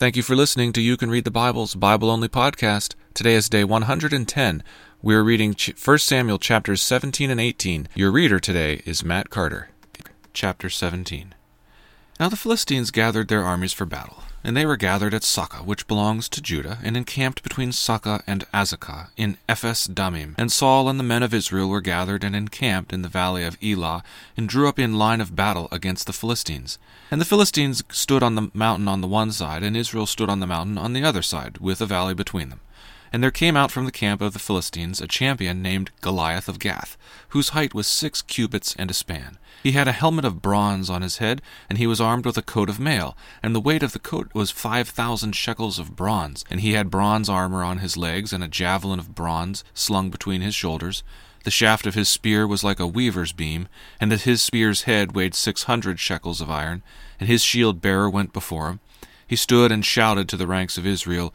Thank you for listening to You Can Read the Bible's Bible Only podcast. Today is day 110. We are reading 1 Samuel chapters 17 and 18. Your reader today is Matt Carter. Chapter 17. Now the Philistines gathered their armies for battle, and they were gathered at Socoh, which belongs to Judah, and encamped between Socoh and Azekah in Ephes Dammim. And Saul and the men of Israel were gathered and encamped in the valley of Elah, and drew up in line of battle against the Philistines. And the Philistines stood on the mountain on the one side, and Israel stood on the mountain on the other side, with a valley between them. And there came out from the camp of the Philistines a champion named Goliath of Gath, whose height was six cubits and a span. He had a helmet of bronze on his head, and he was armed with a coat of mail, and the weight of the coat was five thousand shekels of bronze. And he had bronze armor on his legs, and a javelin of bronze slung between his shoulders. The shaft of his spear was like a weaver's beam, and that his spear's head weighed six hundred shekels of iron, and his shield bearer went before him. He stood and shouted to the ranks of Israel,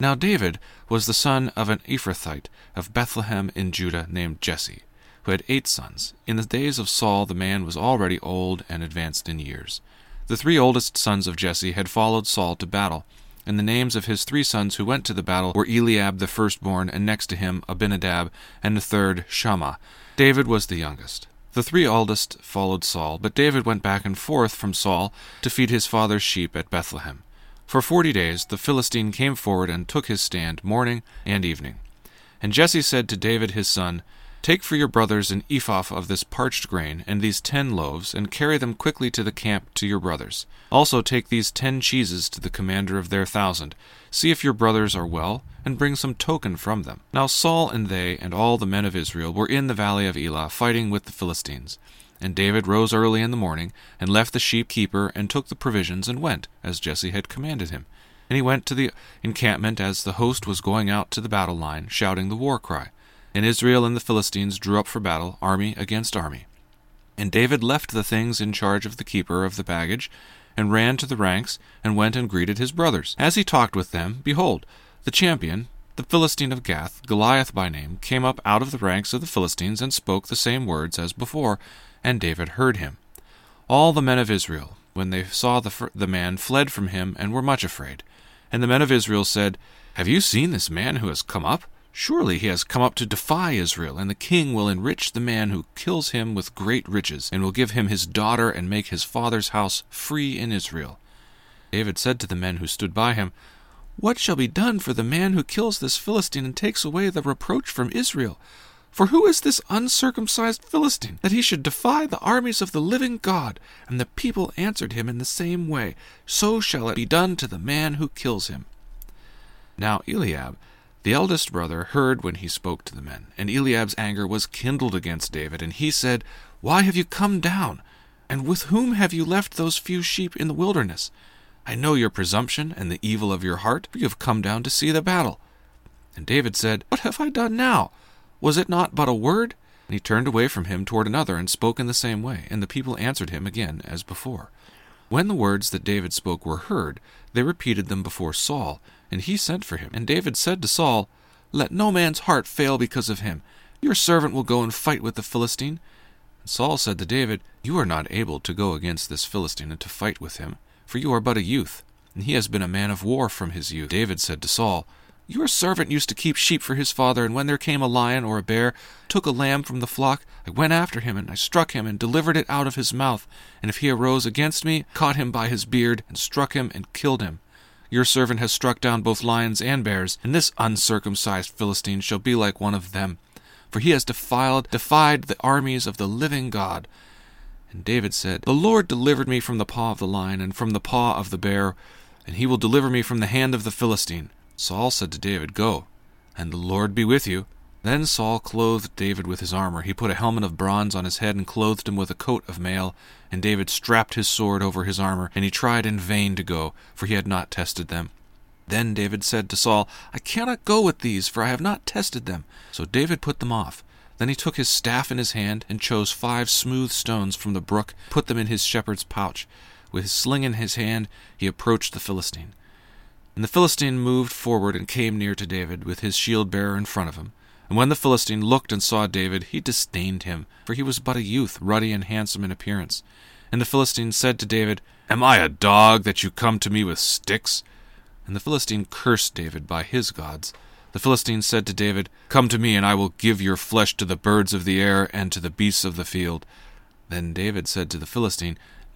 Now David was the son of an Ephrathite of Bethlehem in Judah named Jesse, who had eight sons. In the days of Saul the man was already old and advanced in years. The three oldest sons of Jesse had followed Saul to battle, and the names of his three sons who went to the battle were Eliab the firstborn, and next to him Abinadab, and the third Shammah. David was the youngest. The three eldest followed Saul, but David went back and forth from Saul to feed his father's sheep at Bethlehem. For forty days the Philistine came forward and took his stand morning and evening. And Jesse said to David his son, Take for your brothers an ephah of this parched grain, and these ten loaves, and carry them quickly to the camp to your brothers. Also take these ten cheeses to the commander of their thousand. See if your brothers are well, and bring some token from them. Now Saul and they and all the men of Israel were in the valley of Elah, fighting with the Philistines. And David rose early in the morning, and left the sheep keeper, and took the provisions, and went, as Jesse had commanded him. And he went to the encampment as the host was going out to the battle line, shouting the war cry. And Israel and the Philistines drew up for battle, army against army. And David left the things in charge of the keeper of the baggage, and ran to the ranks, and went and greeted his brothers. As he talked with them, behold, the champion, the Philistine of Gath, Goliath by name, came up out of the ranks of the Philistines, and spoke the same words as before, and David heard him. All the men of Israel, when they saw the, the man, fled from him, and were much afraid. And the men of Israel said, Have you seen this man who has come up? Surely he has come up to defy Israel, and the king will enrich the man who kills him with great riches, and will give him his daughter, and make his father's house free in Israel. David said to the men who stood by him, What shall be done for the man who kills this Philistine and takes away the reproach from Israel? For who is this uncircumcised Philistine, that he should defy the armies of the living God? And the people answered him in the same way, So shall it be done to the man who kills him. Now Eliab, the eldest brother, heard when he spoke to the men, and Eliab's anger was kindled against David, and he said, Why have you come down? And with whom have you left those few sheep in the wilderness? I know your presumption and the evil of your heart, for you have come down to see the battle. And David said, What have I done now? Was it not but a word? And he turned away from him toward another, and spoke in the same way, and the people answered him again as before. When the words that David spoke were heard, they repeated them before Saul, and he sent for him. And David said to Saul, Let no man's heart fail because of him. Your servant will go and fight with the Philistine. And Saul said to David, You are not able to go against this Philistine and to fight with him, for you are but a youth, and he has been a man of war from his youth. David said to Saul, your servant used to keep sheep for his father, and when there came a lion or a bear, took a lamb from the flock, I went after him, and I struck him, and delivered it out of his mouth. And if he arose against me, caught him by his beard, and struck him, and killed him. Your servant has struck down both lions and bears, and this uncircumcised Philistine shall be like one of them, for he has defiled, defied the armies of the living God. And David said, The Lord delivered me from the paw of the lion, and from the paw of the bear, and he will deliver me from the hand of the Philistine. Saul said to David, Go, and the Lord be with you. Then Saul clothed David with his armor. He put a helmet of bronze on his head and clothed him with a coat of mail. And David strapped his sword over his armor, and he tried in vain to go, for he had not tested them. Then David said to Saul, I cannot go with these, for I have not tested them. So David put them off. Then he took his staff in his hand, and chose five smooth stones from the brook, put them in his shepherd's pouch. With his sling in his hand, he approached the Philistine. And the Philistine moved forward and came near to David, with his shield bearer in front of him. And when the Philistine looked and saw David, he disdained him, for he was but a youth, ruddy and handsome in appearance. And the Philistine said to David, Am I a dog that you come to me with sticks? And the Philistine cursed David by his gods. The Philistine said to David, Come to me, and I will give your flesh to the birds of the air and to the beasts of the field. Then David said to the Philistine,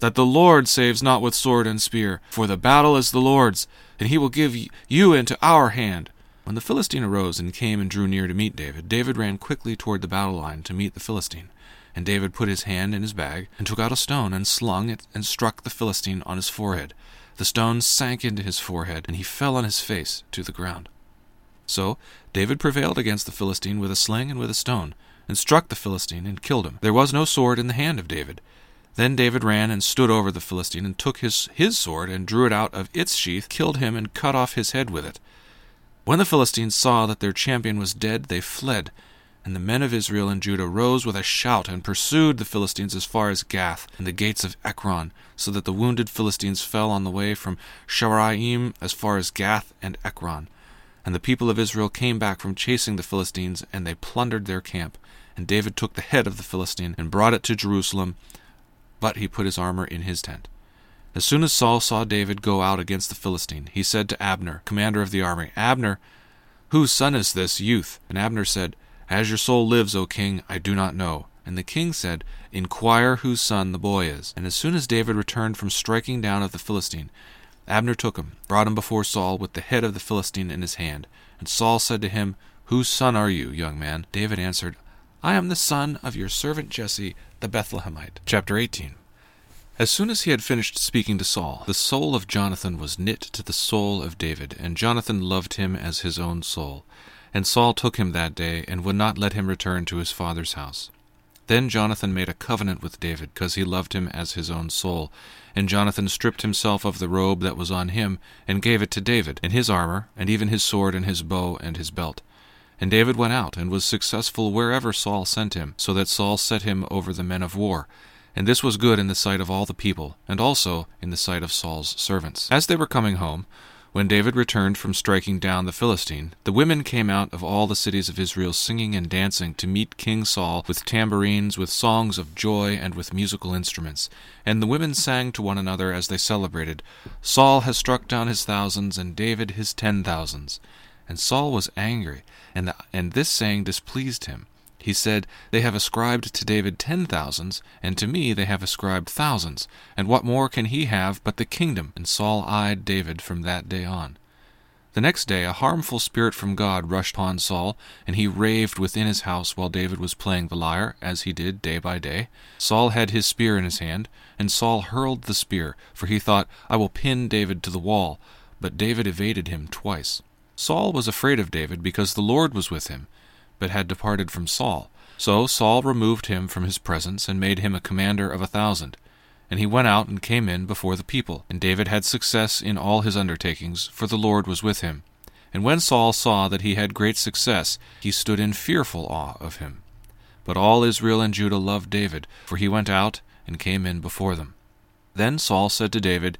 that the Lord saves not with sword and spear, for the battle is the Lord's, and he will give you into our hand. When the Philistine arose and came and drew near to meet David, David ran quickly toward the battle line to meet the Philistine. And David put his hand in his bag, and took out a stone, and slung it, and struck the Philistine on his forehead. The stone sank into his forehead, and he fell on his face to the ground. So David prevailed against the Philistine with a sling and with a stone, and struck the Philistine, and killed him. There was no sword in the hand of David. Then David ran and stood over the Philistine, and took his, his sword, and drew it out of its sheath, killed him, and cut off his head with it. When the Philistines saw that their champion was dead, they fled. And the men of Israel and Judah rose with a shout, and pursued the Philistines as far as Gath, and the gates of Ekron, so that the wounded Philistines fell on the way from Shaaraim as far as Gath and Ekron. And the people of Israel came back from chasing the Philistines, and they plundered their camp. And David took the head of the Philistine, and brought it to Jerusalem, but he put his armor in his tent. As soon as Saul saw David go out against the Philistine, he said to Abner, commander of the army, Abner, whose son is this youth? And Abner said, As your soul lives, O king, I do not know. And the king said, Inquire whose son the boy is. And as soon as David returned from striking down of the Philistine, Abner took him, brought him before Saul with the head of the Philistine in his hand. And Saul said to him, Whose son are you, young man? David answered, I am the son of your servant Jesse the Bethlehemite. Chapter 18 As soon as he had finished speaking to Saul, the soul of Jonathan was knit to the soul of David, and Jonathan loved him as his own soul. And Saul took him that day, and would not let him return to his father's house. Then Jonathan made a covenant with David, because he loved him as his own soul. And Jonathan stripped himself of the robe that was on him, and gave it to David, and his armor, and even his sword, and his bow, and his belt. And David went out, and was successful wherever Saul sent him, so that Saul set him over the men of war. And this was good in the sight of all the people, and also in the sight of Saul's servants. As they were coming home, when David returned from striking down the Philistine, the women came out of all the cities of Israel singing and dancing to meet King Saul with tambourines, with songs of joy, and with musical instruments. And the women sang to one another as they celebrated, Saul has struck down his thousands, and David his ten thousands. And Saul was angry, and, the, and this saying displeased him. He said, They have ascribed to David ten thousands, and to me they have ascribed thousands. And what more can he have but the kingdom? And Saul eyed David from that day on. The next day a harmful spirit from God rushed upon Saul, and he raved within his house while David was playing the lyre, as he did day by day. Saul had his spear in his hand, and Saul hurled the spear, for he thought, I will pin David to the wall. But David evaded him twice. Saul was afraid of David because the Lord was with him, but had departed from Saul. So Saul removed him from his presence and made him a commander of a thousand. And he went out and came in before the people. And David had success in all his undertakings, for the Lord was with him. And when Saul saw that he had great success, he stood in fearful awe of him. But all Israel and Judah loved David, for he went out and came in before them. Then Saul said to David,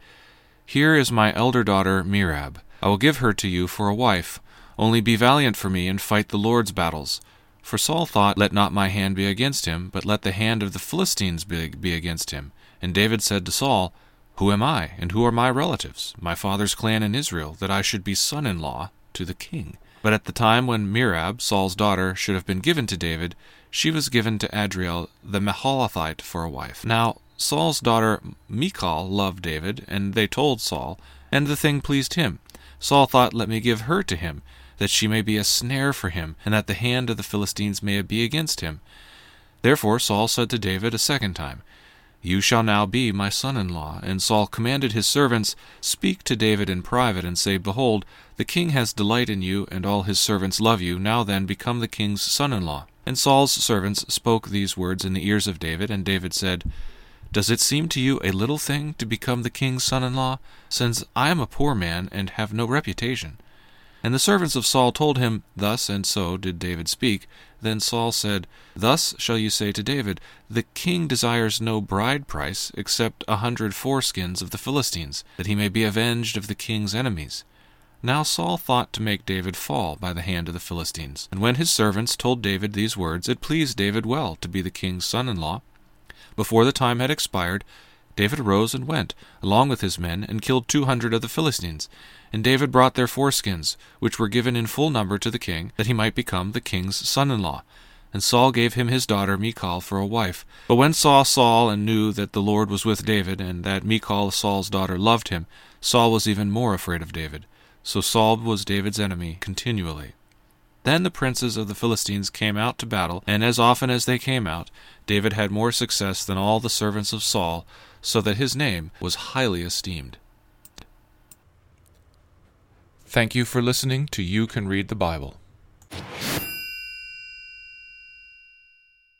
Here is my elder daughter Merab. I will give her to you for a wife. Only be valiant for me and fight the Lord's battles. For Saul thought, Let not my hand be against him, but let the hand of the Philistines be, be against him. And David said to Saul, Who am I, and who are my relatives, my father's clan in Israel, that I should be son in law to the king? But at the time when Merab, Saul's daughter, should have been given to David, she was given to Adriel the Meholathite for a wife. Now Saul's daughter Michal loved David, and they told Saul, and the thing pleased him. Saul thought, Let me give her to him, that she may be a snare for him, and that the hand of the Philistines may be against him. Therefore Saul said to David a second time, You shall now be my son in law. And Saul commanded his servants, Speak to David in private, and say, Behold, the king has delight in you, and all his servants love you. Now then, become the king's son in law. And Saul's servants spoke these words in the ears of David, and David said, Does it seem to you a little thing to become the king's son in law, since I am a poor man and have no reputation? And the servants of Saul told him, Thus and so did David speak. Then Saul said, Thus shall you say to David, The king desires no bride price, except a hundred foreskins of the Philistines, that he may be avenged of the king's enemies. Now Saul thought to make David fall by the hand of the Philistines. And when his servants told David these words, it pleased David well to be the king's son in law. Before the time had expired, David arose and went, along with his men, and killed two hundred of the Philistines. And David brought their foreskins, which were given in full number to the king, that he might become the king's son in law. And Saul gave him his daughter Michal for a wife. But when Saul saw and knew that the Lord was with David, and that Michal Saul's daughter loved him, Saul was even more afraid of David. So Saul was David's enemy continually. Then the princes of the Philistines came out to battle, and as often as they came out, David had more success than all the servants of Saul, so that his name was highly esteemed. Thank you for listening to You Can Read the Bible.